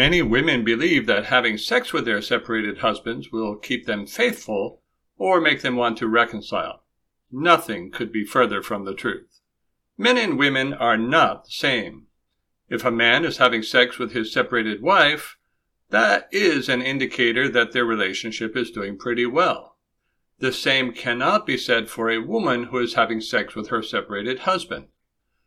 Many women believe that having sex with their separated husbands will keep them faithful or make them want to reconcile. Nothing could be further from the truth. Men and women are not the same. If a man is having sex with his separated wife, that is an indicator that their relationship is doing pretty well. The same cannot be said for a woman who is having sex with her separated husband.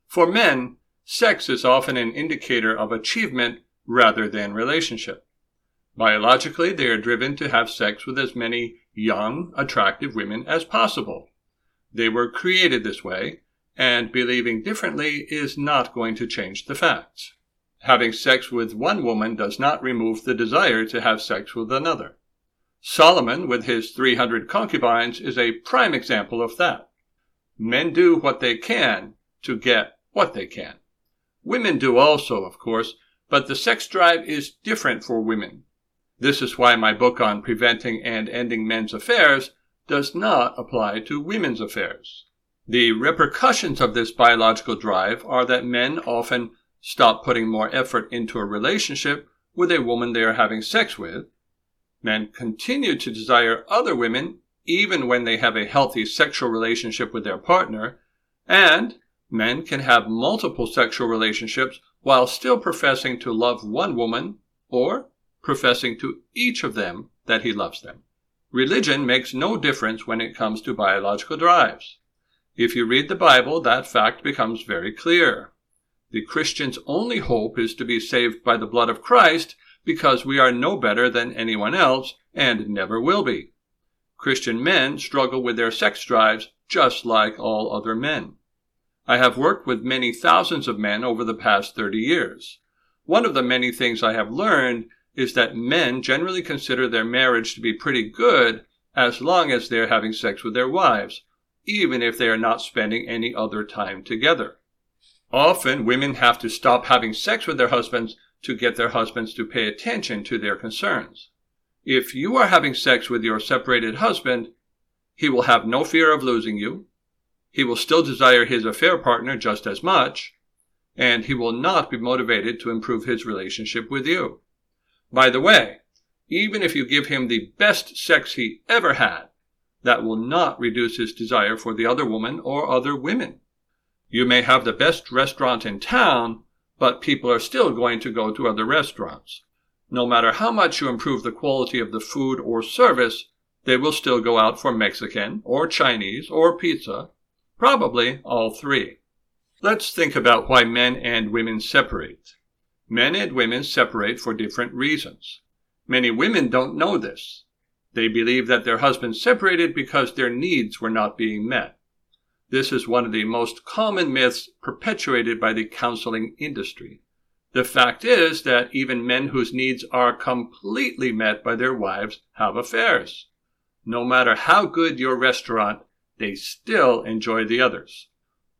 For men, sex is often an indicator of achievement rather than relationship. Biologically, they are driven to have sex with as many young, attractive women as possible. They were created this way, and believing differently is not going to change the facts. Having sex with one woman does not remove the desire to have sex with another. Solomon, with his 300 concubines, is a prime example of that. Men do what they can to get what they can. Women do also, of course, but the sex drive is different for women. This is why my book on preventing and ending men's affairs does not apply to women's affairs. The repercussions of this biological drive are that men often stop putting more effort into a relationship with a woman they are having sex with. Men continue to desire other women even when they have a healthy sexual relationship with their partner. And men can have multiple sexual relationships while still professing to love one woman or professing to each of them that he loves them. Religion makes no difference when it comes to biological drives. If you read the Bible, that fact becomes very clear. The Christian's only hope is to be saved by the blood of Christ because we are no better than anyone else and never will be. Christian men struggle with their sex drives just like all other men. I have worked with many thousands of men over the past 30 years. One of the many things I have learned is that men generally consider their marriage to be pretty good as long as they are having sex with their wives, even if they are not spending any other time together. Often women have to stop having sex with their husbands to get their husbands to pay attention to their concerns. If you are having sex with your separated husband, he will have no fear of losing you he will still desire his affair partner just as much, and he will not be motivated to improve his relationship with you. By the way, even if you give him the best sex he ever had, that will not reduce his desire for the other woman or other women. You may have the best restaurant in town, but people are still going to go to other restaurants. No matter how much you improve the quality of the food or service, they will still go out for Mexican or Chinese or pizza Probably all three. Let's think about why men and women separate. Men and women separate for different reasons. Many women don't know this. They believe that their husbands separated because their needs were not being met. This is one of the most common myths perpetuated by the counseling industry. The fact is that even men whose needs are completely met by their wives have affairs. No matter how good your restaurant, they still enjoy the others.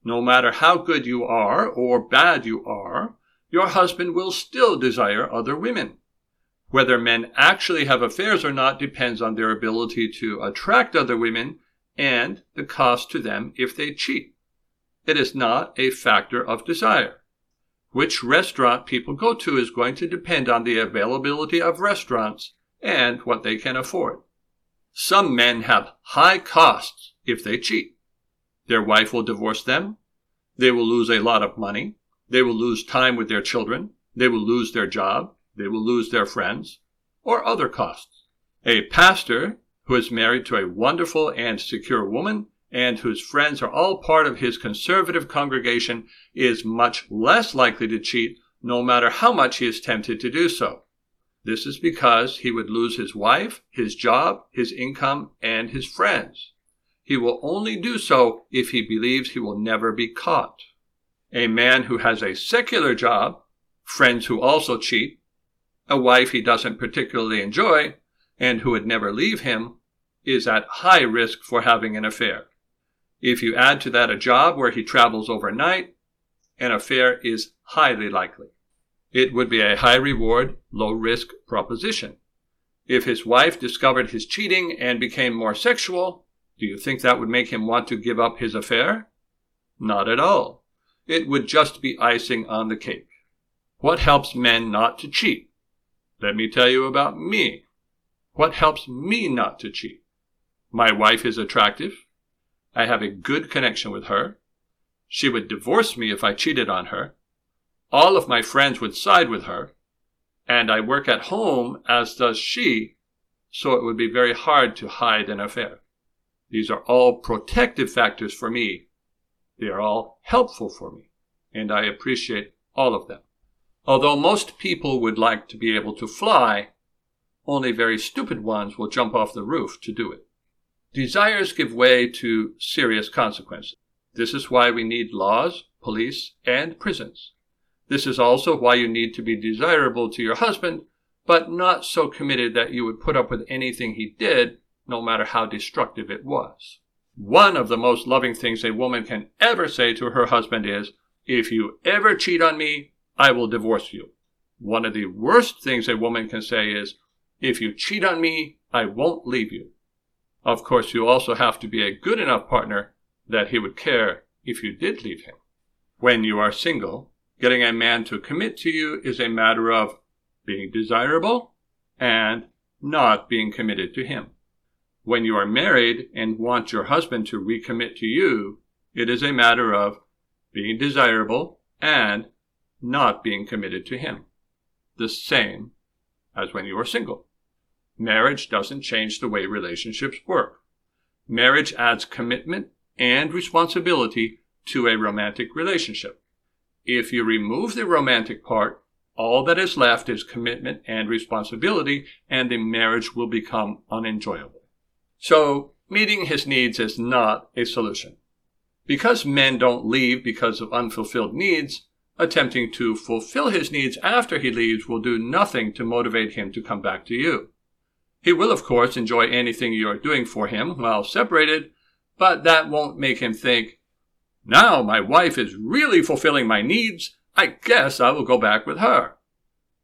No matter how good you are or bad you are, your husband will still desire other women. Whether men actually have affairs or not depends on their ability to attract other women and the cost to them if they cheat. It is not a factor of desire. Which restaurant people go to is going to depend on the availability of restaurants and what they can afford. Some men have high costs if they cheat. Their wife will divorce them. They will lose a lot of money. They will lose time with their children. They will lose their job. They will lose their friends or other costs. A pastor who is married to a wonderful and secure woman and whose friends are all part of his conservative congregation is much less likely to cheat no matter how much he is tempted to do so. This is because he would lose his wife, his job, his income, and his friends. He will only do so if he believes he will never be caught. A man who has a secular job, friends who also cheat, a wife he doesn't particularly enjoy and who would never leave him is at high risk for having an affair. If you add to that a job where he travels overnight, an affair is highly likely. It would be a high reward, low risk proposition. If his wife discovered his cheating and became more sexual, do you think that would make him want to give up his affair? Not at all. It would just be icing on the cake. What helps men not to cheat? Let me tell you about me. What helps me not to cheat? My wife is attractive. I have a good connection with her. She would divorce me if I cheated on her. All of my friends would side with her. And I work at home, as does she, so it would be very hard to hide an affair. These are all protective factors for me. They are all helpful for me, and I appreciate all of them. Although most people would like to be able to fly, only very stupid ones will jump off the roof to do it. Desires give way to serious consequences. This is why we need laws, police, and prisons. This is also why you need to be desirable to your husband, but not so committed that you would put up with anything he did, no matter how destructive it was. One of the most loving things a woman can ever say to her husband is, If you ever cheat on me, I will divorce you. One of the worst things a woman can say is, If you cheat on me, I won't leave you. Of course, you also have to be a good enough partner that he would care if you did leave him. When you are single, getting a man to commit to you is a matter of being desirable and not being committed to him. When you are married and want your husband to recommit to you, it is a matter of being desirable and not being committed to him. The same as when you are single. Marriage doesn't change the way relationships work. Marriage adds commitment and responsibility to a romantic relationship. If you remove the romantic part, all that is left is commitment and responsibility, and the marriage will become unenjoyable. So, meeting his needs is not a solution. Because men don't leave because of unfulfilled needs, attempting to fulfill his needs after he leaves will do nothing to motivate him to come back to you. He will, of course, enjoy anything you are doing for him while separated, but that won't make him think, now my wife is really fulfilling my needs. I guess I will go back with her.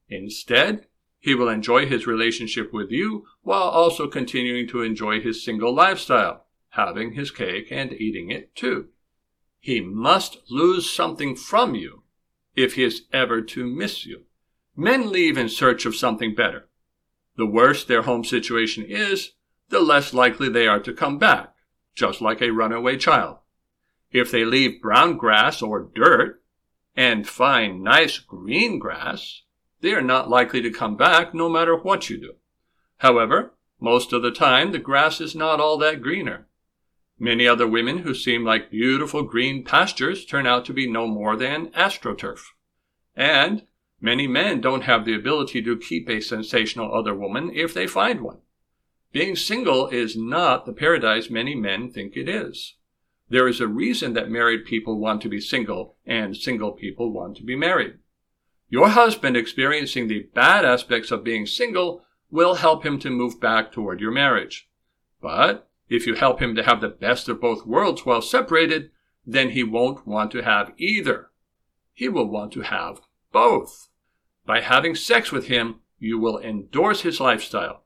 Instead, he will enjoy his relationship with you while also continuing to enjoy his single lifestyle, having his cake and eating it too. He must lose something from you if he is ever to miss you. Men leave in search of something better. The worse their home situation is, the less likely they are to come back, just like a runaway child. If they leave brown grass or dirt and find nice green grass, they are not likely to come back no matter what you do. However, most of the time the grass is not all that greener. Many other women who seem like beautiful green pastures turn out to be no more than astroturf. And Many men don't have the ability to keep a sensational other woman if they find one. Being single is not the paradise many men think it is. There is a reason that married people want to be single and single people want to be married. Your husband experiencing the bad aspects of being single will help him to move back toward your marriage. But if you help him to have the best of both worlds while separated, then he won't want to have either. He will want to have both. By having sex with him, you will endorse his lifestyle.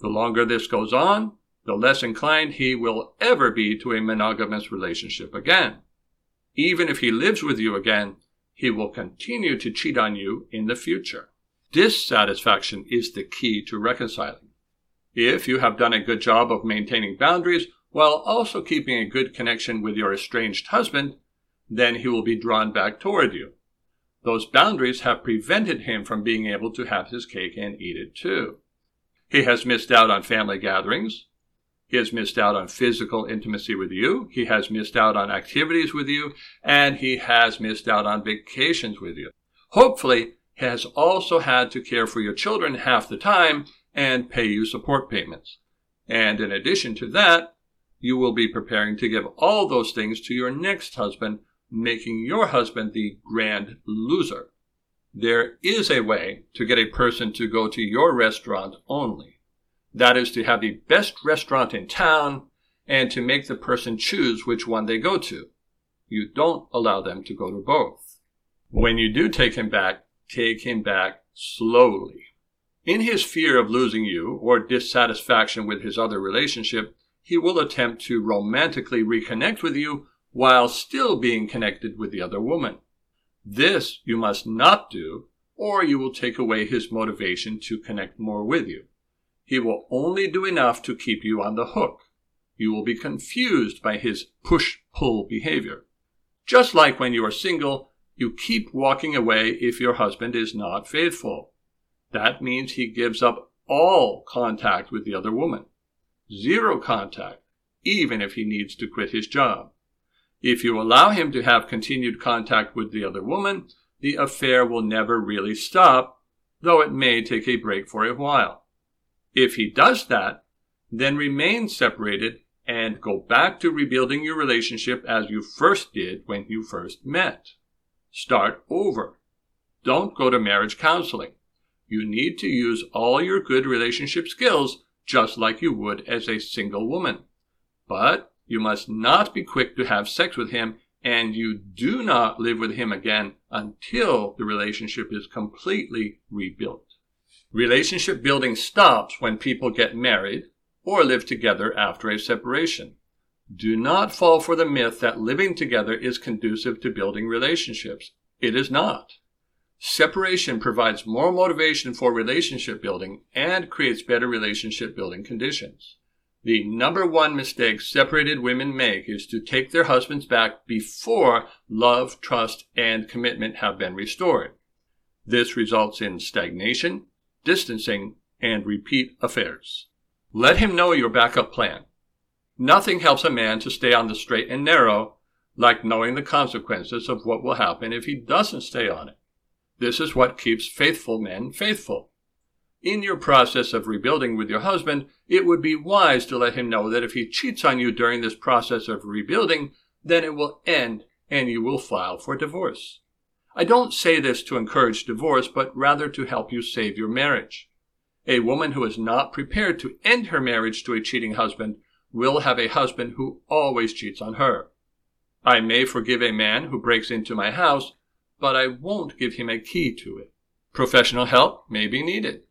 The longer this goes on, the less inclined he will ever be to a monogamous relationship again. Even if he lives with you again, he will continue to cheat on you in the future. Dissatisfaction is the key to reconciling. If you have done a good job of maintaining boundaries while also keeping a good connection with your estranged husband, then he will be drawn back toward you. Those boundaries have prevented him from being able to have his cake and eat it too. He has missed out on family gatherings. He has missed out on physical intimacy with you. He has missed out on activities with you. And he has missed out on vacations with you. Hopefully, he has also had to care for your children half the time and pay you support payments. And in addition to that, you will be preparing to give all those things to your next husband making your husband the grand loser. There is a way to get a person to go to your restaurant only. That is to have the best restaurant in town and to make the person choose which one they go to. You don't allow them to go to both. When you do take him back, take him back slowly. In his fear of losing you or dissatisfaction with his other relationship, he will attempt to romantically reconnect with you while still being connected with the other woman. This you must not do, or you will take away his motivation to connect more with you. He will only do enough to keep you on the hook. You will be confused by his push pull behavior. Just like when you are single, you keep walking away if your husband is not faithful. That means he gives up all contact with the other woman. Zero contact, even if he needs to quit his job. If you allow him to have continued contact with the other woman, the affair will never really stop, though it may take a break for a while. If he does that, then remain separated and go back to rebuilding your relationship as you first did when you first met. Start over. Don't go to marriage counseling. You need to use all your good relationship skills just like you would as a single woman. But you must not be quick to have sex with him, and you do not live with him again until the relationship is completely rebuilt. Relationship building stops when people get married or live together after a separation. Do not fall for the myth that living together is conducive to building relationships. It is not. Separation provides more motivation for relationship building and creates better relationship building conditions. The number one mistake separated women make is to take their husbands back before love, trust, and commitment have been restored. This results in stagnation, distancing, and repeat affairs. Let him know your backup plan. Nothing helps a man to stay on the straight and narrow like knowing the consequences of what will happen if he doesn't stay on it. This is what keeps faithful men faithful. In your process of rebuilding with your husband, it would be wise to let him know that if he cheats on you during this process of rebuilding, then it will end and you will file for divorce. I don't say this to encourage divorce, but rather to help you save your marriage. A woman who is not prepared to end her marriage to a cheating husband will have a husband who always cheats on her. I may forgive a man who breaks into my house, but I won't give him a key to it. Professional help may be needed.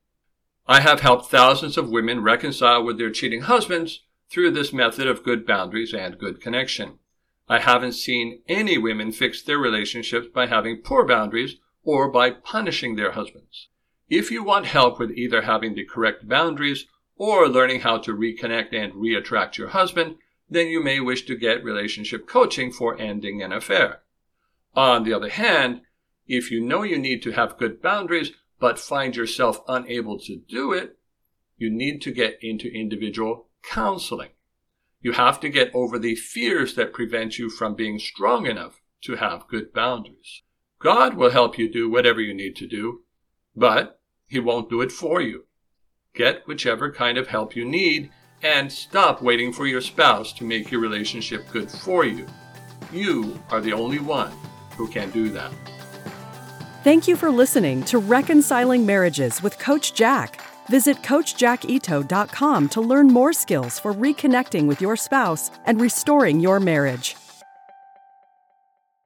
I have helped thousands of women reconcile with their cheating husbands through this method of good boundaries and good connection. I haven't seen any women fix their relationships by having poor boundaries or by punishing their husbands. If you want help with either having the correct boundaries or learning how to reconnect and reattract your husband, then you may wish to get relationship coaching for ending an affair. On the other hand, if you know you need to have good boundaries but find yourself unable to do it, you need to get into individual counseling. You have to get over the fears that prevent you from being strong enough to have good boundaries. God will help you do whatever you need to do, but he won't do it for you. Get whichever kind of help you need and stop waiting for your spouse to make your relationship good for you. You are the only one who can do that. Thank you for listening to Reconciling Marriages with Coach Jack. Visit CoachJackIto.com to learn more skills for reconnecting with your spouse and restoring your marriage.